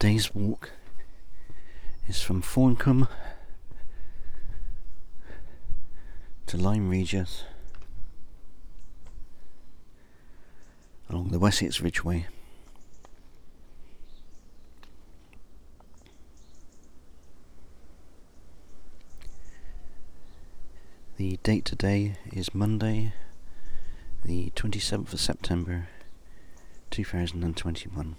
Today's walk is from Thorncombe to Lyme Regis along the Wessex Ridgeway. The date today is Monday, the 27th of September 2021.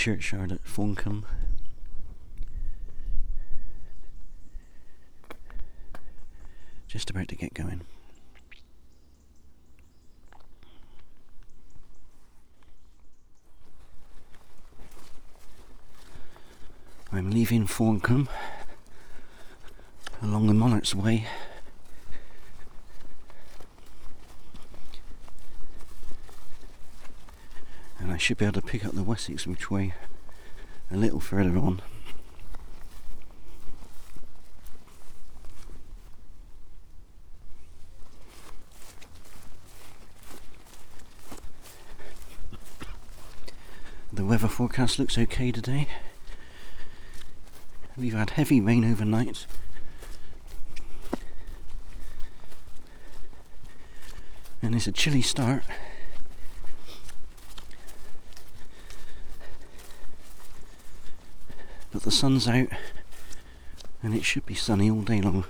Churchyard at Thorncombe. Just about to get going. I'm leaving Thorncombe along the Monarch's Way. And I should be able to pick up the Wessex Ridgeway a little further on. The weather forecast looks okay today. We've had heavy rain overnight. And it's a chilly start. But the sun's out and it should be sunny all day long.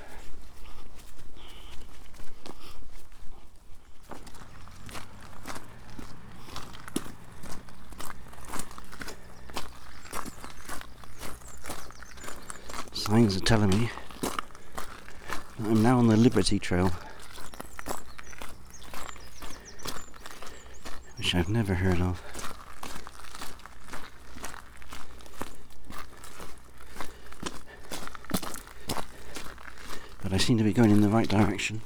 Signs are telling me that I'm now on the Liberty Trail, which I've never heard of. Seem to be going in the right direction.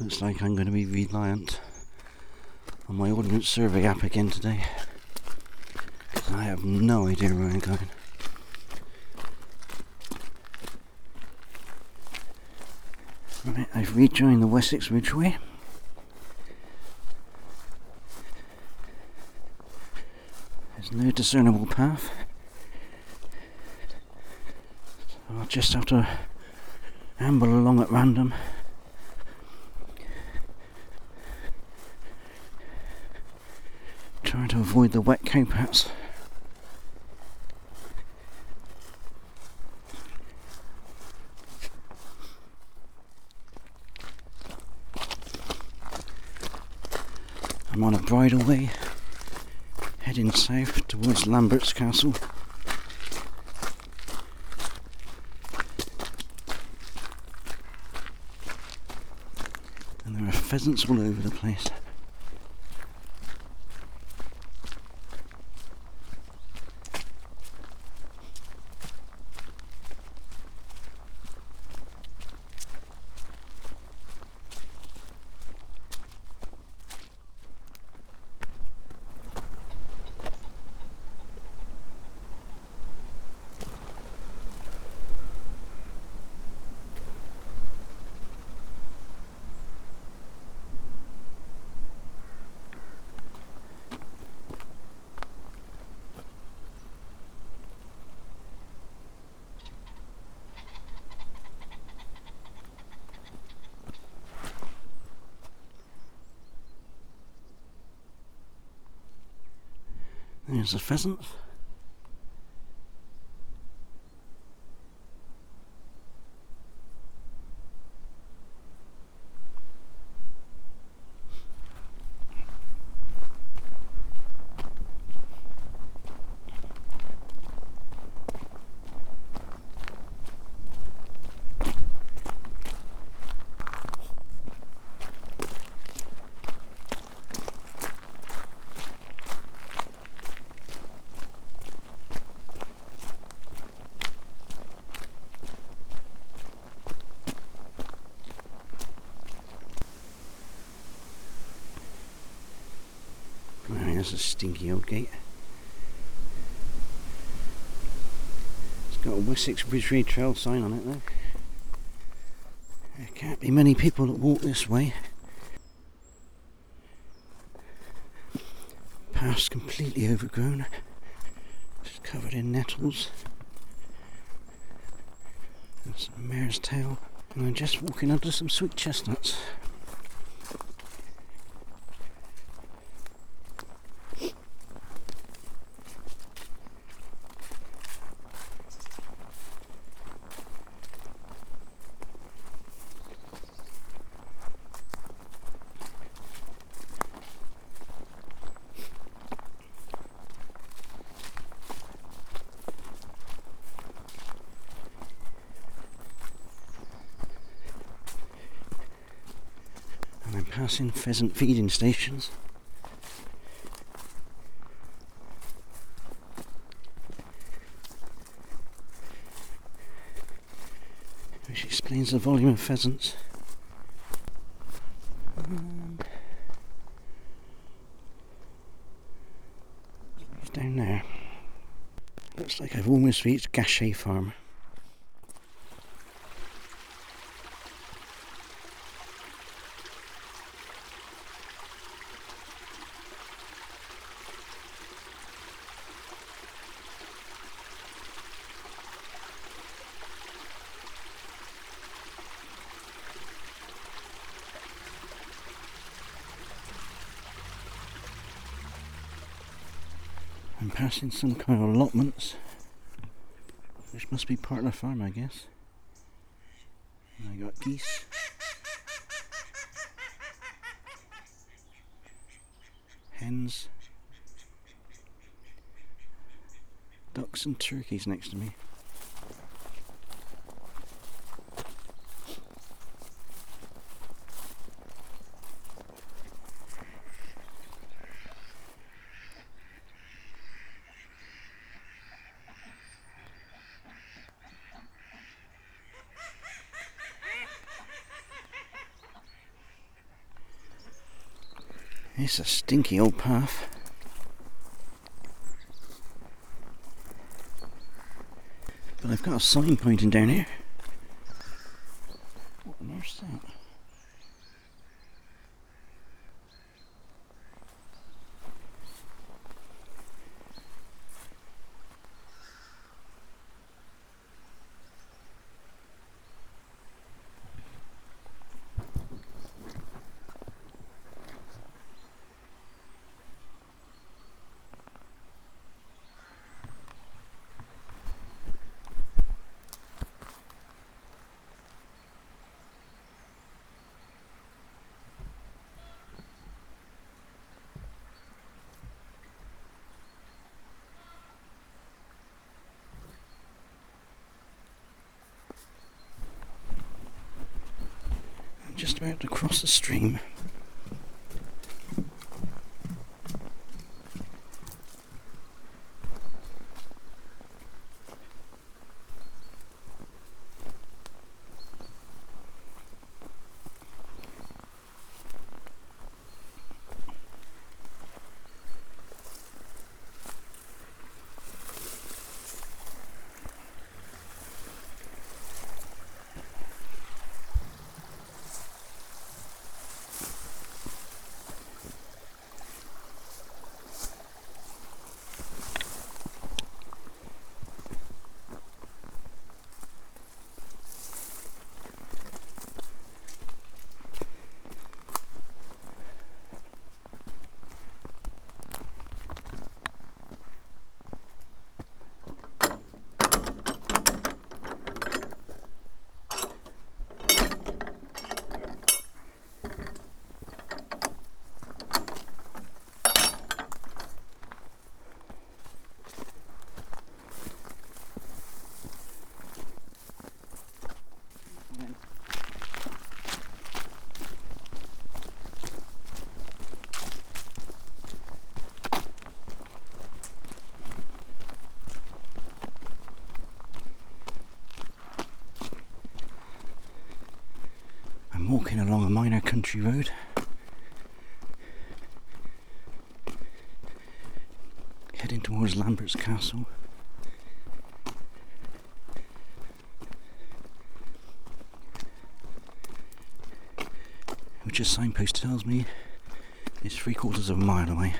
Looks like I'm going to be reliant on my Ordnance Survey app again today. 'Cause I have no idea where I'm going. Right, I've rejoined the Wessex Ridgeway. There's no discernible path. So I'll just have to amble along at random. Trying to avoid the wet cowpats. I'm on a bridleway heading south towards Lambert's Castle. And there are pheasants all over the place. There's a pheasant. There's a stinky old gate. It's got a Wessex Ridgeway Trail sign on it though. There can't be many people that walk this way. Path's completely overgrown. Just covered in nettles. And a mare's tail. And I'm just walking under some sweet chestnuts. Passing pheasant feeding stations. Which explains the volume of pheasants. Um, down there. Looks like I've almost reached Gachet Farm. I'm some kind of allotments, which must be part of the farm, I guess. And I got geese. Hens. Ducks and turkeys next to me. It's a stinky old path. But I've got a sign pointing down here. What on earth's that? Just about to cross the stream. I'm walking along a minor country road. Heading towards Lambert's Castle. Which a signpost tells me is three quarters of a mile away.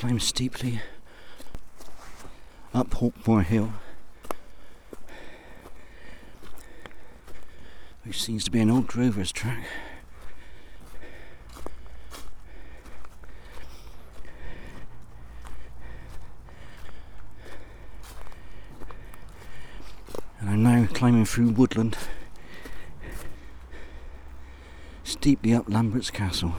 I've climbed steeply up Hawkmoor Hill, which seems to be an old drover's track. And I'm now climbing through woodland, steeply up Lambert's Castle.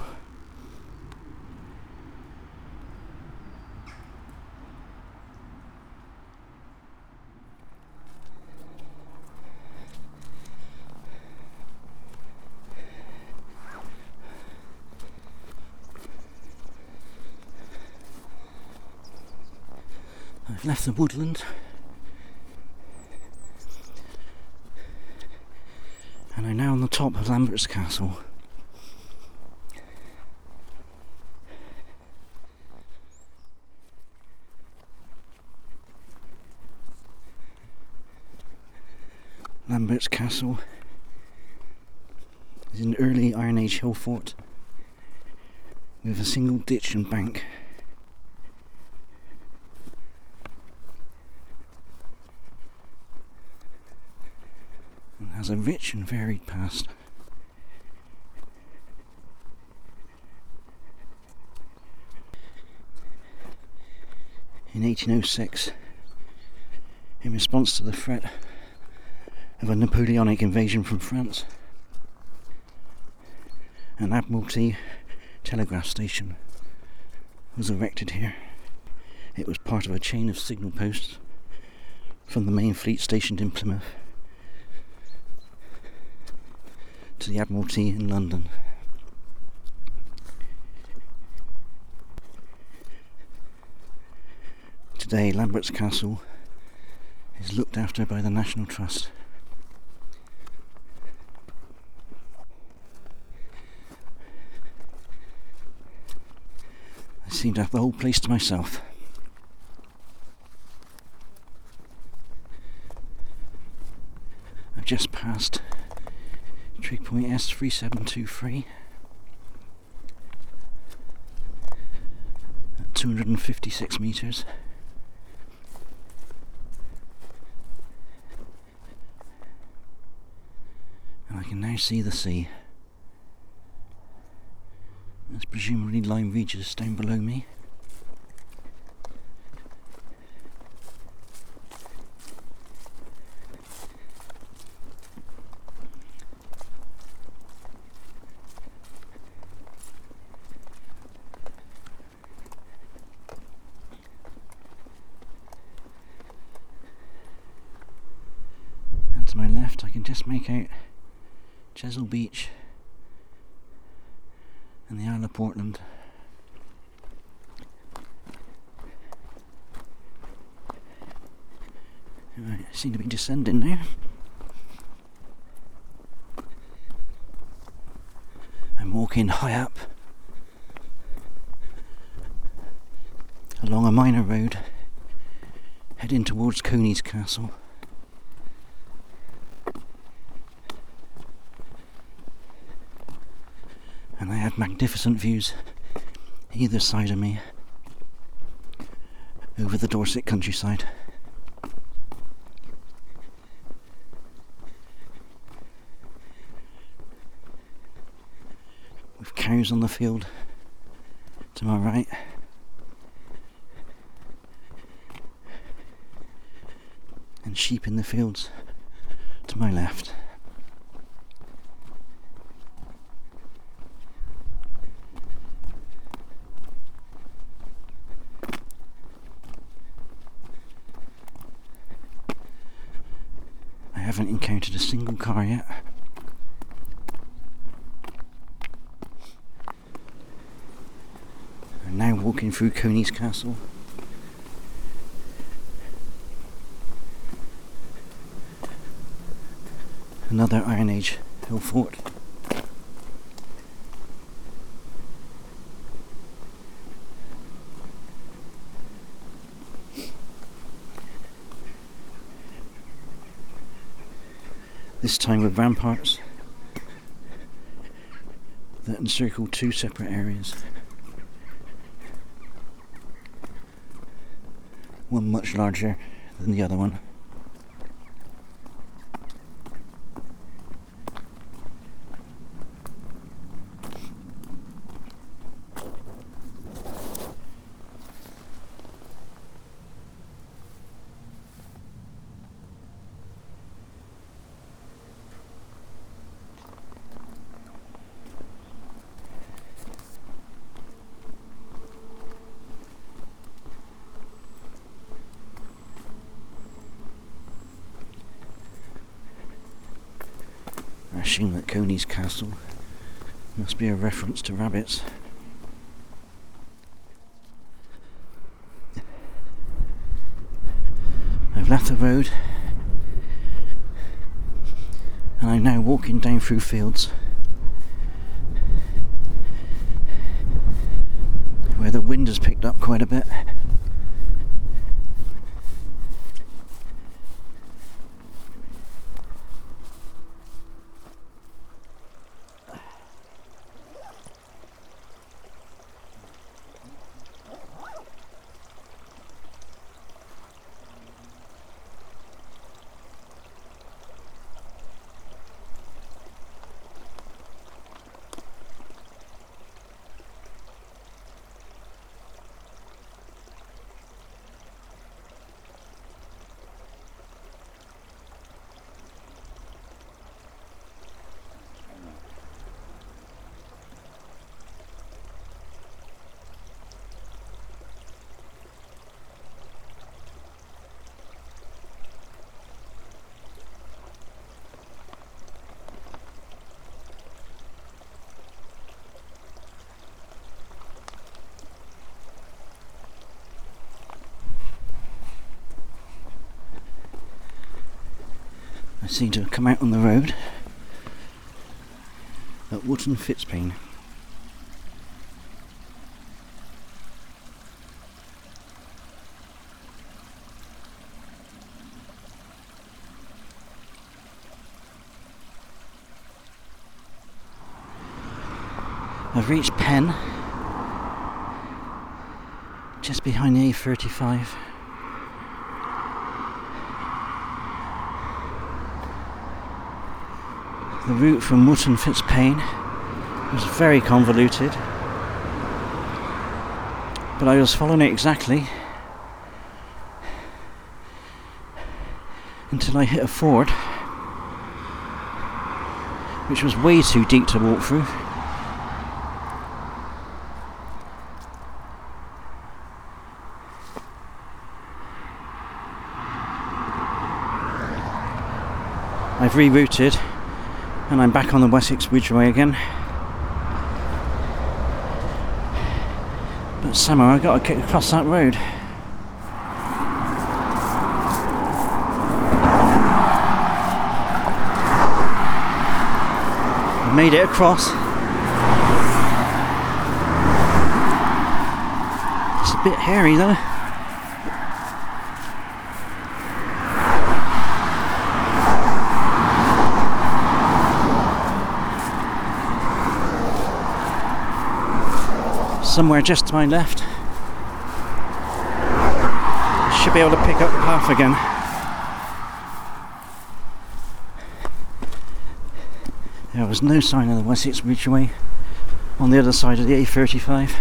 Left the woodland and I'm now on the top of Lambert's Castle. Lambert's Castle is an early Iron Age hill fort with a single ditch and bank. Has a rich and varied past. In 1806, in response to the threat of a Napoleonic invasion from France, an Admiralty telegraph station was erected here. It was part of a chain of signal posts from the main fleet stationed in Plymouth to the Admiralty in London. Today, Lambert's Castle is looked after by the National Trust. I seem to have the whole place to myself. I've just passed Trig point S3723 at 256 metres. And I can now see the sea. There's presumably Lyme Regis down below me. And to my left, I can just make out Chesil Beach and the Isle of Portland. Right, I seem to be descending now. I'm walking high up along a minor road heading towards Coney's Castle. and I had magnificent views either side of me over the Dorset countryside. On the field to my right. And sheep in the fields to my left. I haven't encountered a single car yet. I'm now walking through Coney's Castle. Another Iron Age hill fort. this time with ramparts that encircle two separate areas. One much larger than the other one. That Coney's castle must be a reference to rabbits. I've left the road and I'm now walking down through fields where the wind has picked up quite a bit. Seem to have come out on the road at Wootton Fitzpaine. I've reached Penn, just behind the A35. The route from Wootton Fitzpaine was very convoluted, but I was following it exactly until I hit a ford, which was way too deep to walk through. I've rerouted and I'm back on the Wessex Ridgeway again. But somehow I've got to get across that road. I made it across. It's a bit hairy though. Somewhere just to my left. should be able to pick up the path again. There was no sign of the Wessex Ridgeway on the other side of the A35.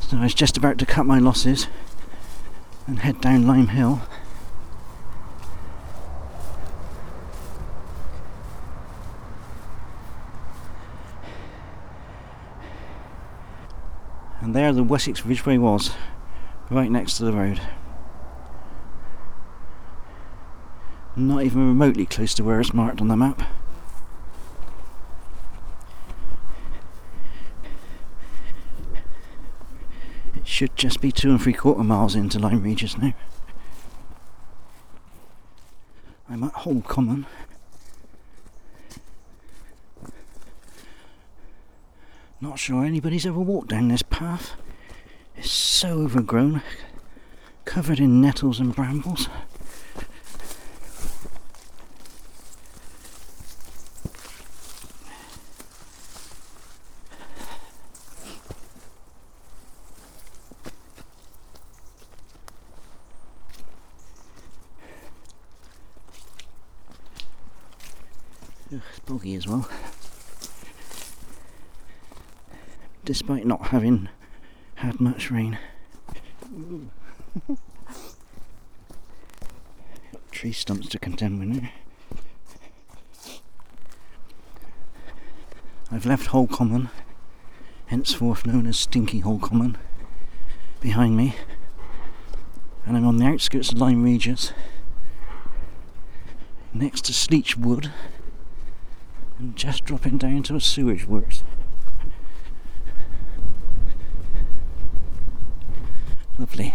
So I was just about to cut my losses and head down Lime Hill. There the Wessex Ridgeway was, right next to the road. Not even remotely close to where it's marked on the map. It should just be two and three quarter miles into Lyme Regis now. I'm at Hole Common. Not sure anybody's ever walked down this path. It's so overgrown, covered in nettles and brambles. Ugh, it's boggy as well. Despite not having had much rain. Tree stumps to contend with now. I've left Hole Common, henceforth known as Stinky Hole Common, behind me, and I'm on the outskirts of Lyme Regis, next to Sleech Wood and just dropping down to a sewage works. Lovely.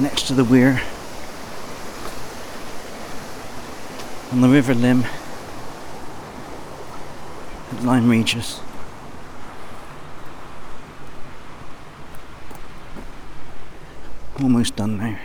next to the weir on the River Lim at Lyme Regis. Almost done now.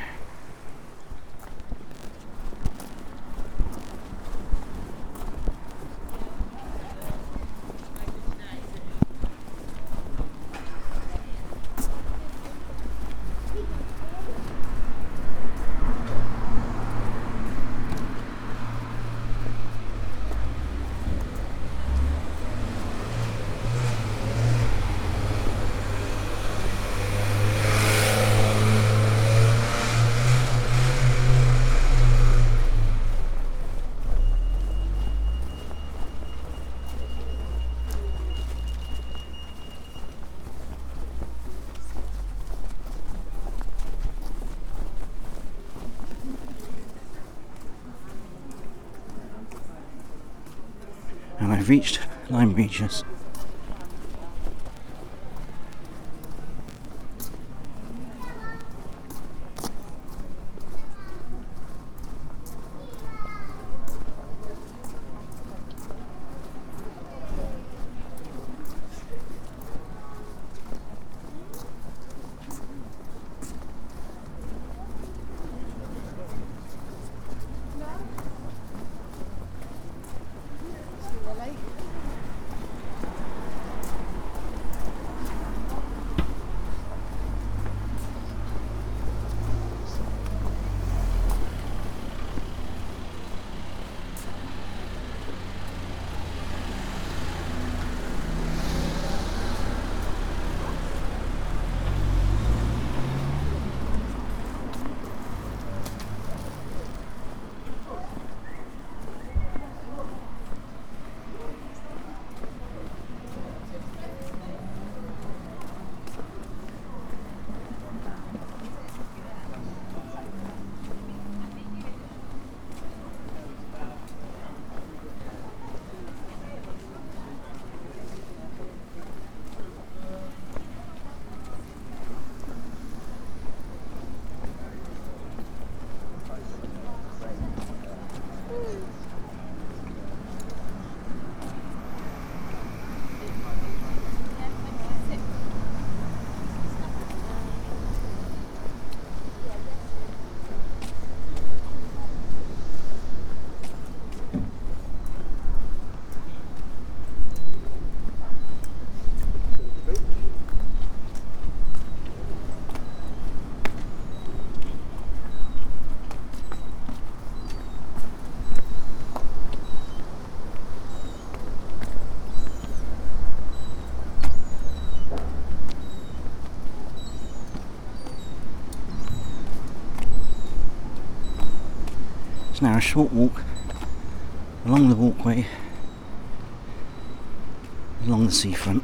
and I've reached Lyme Regis. Now a short walk along the walkway along the seafront.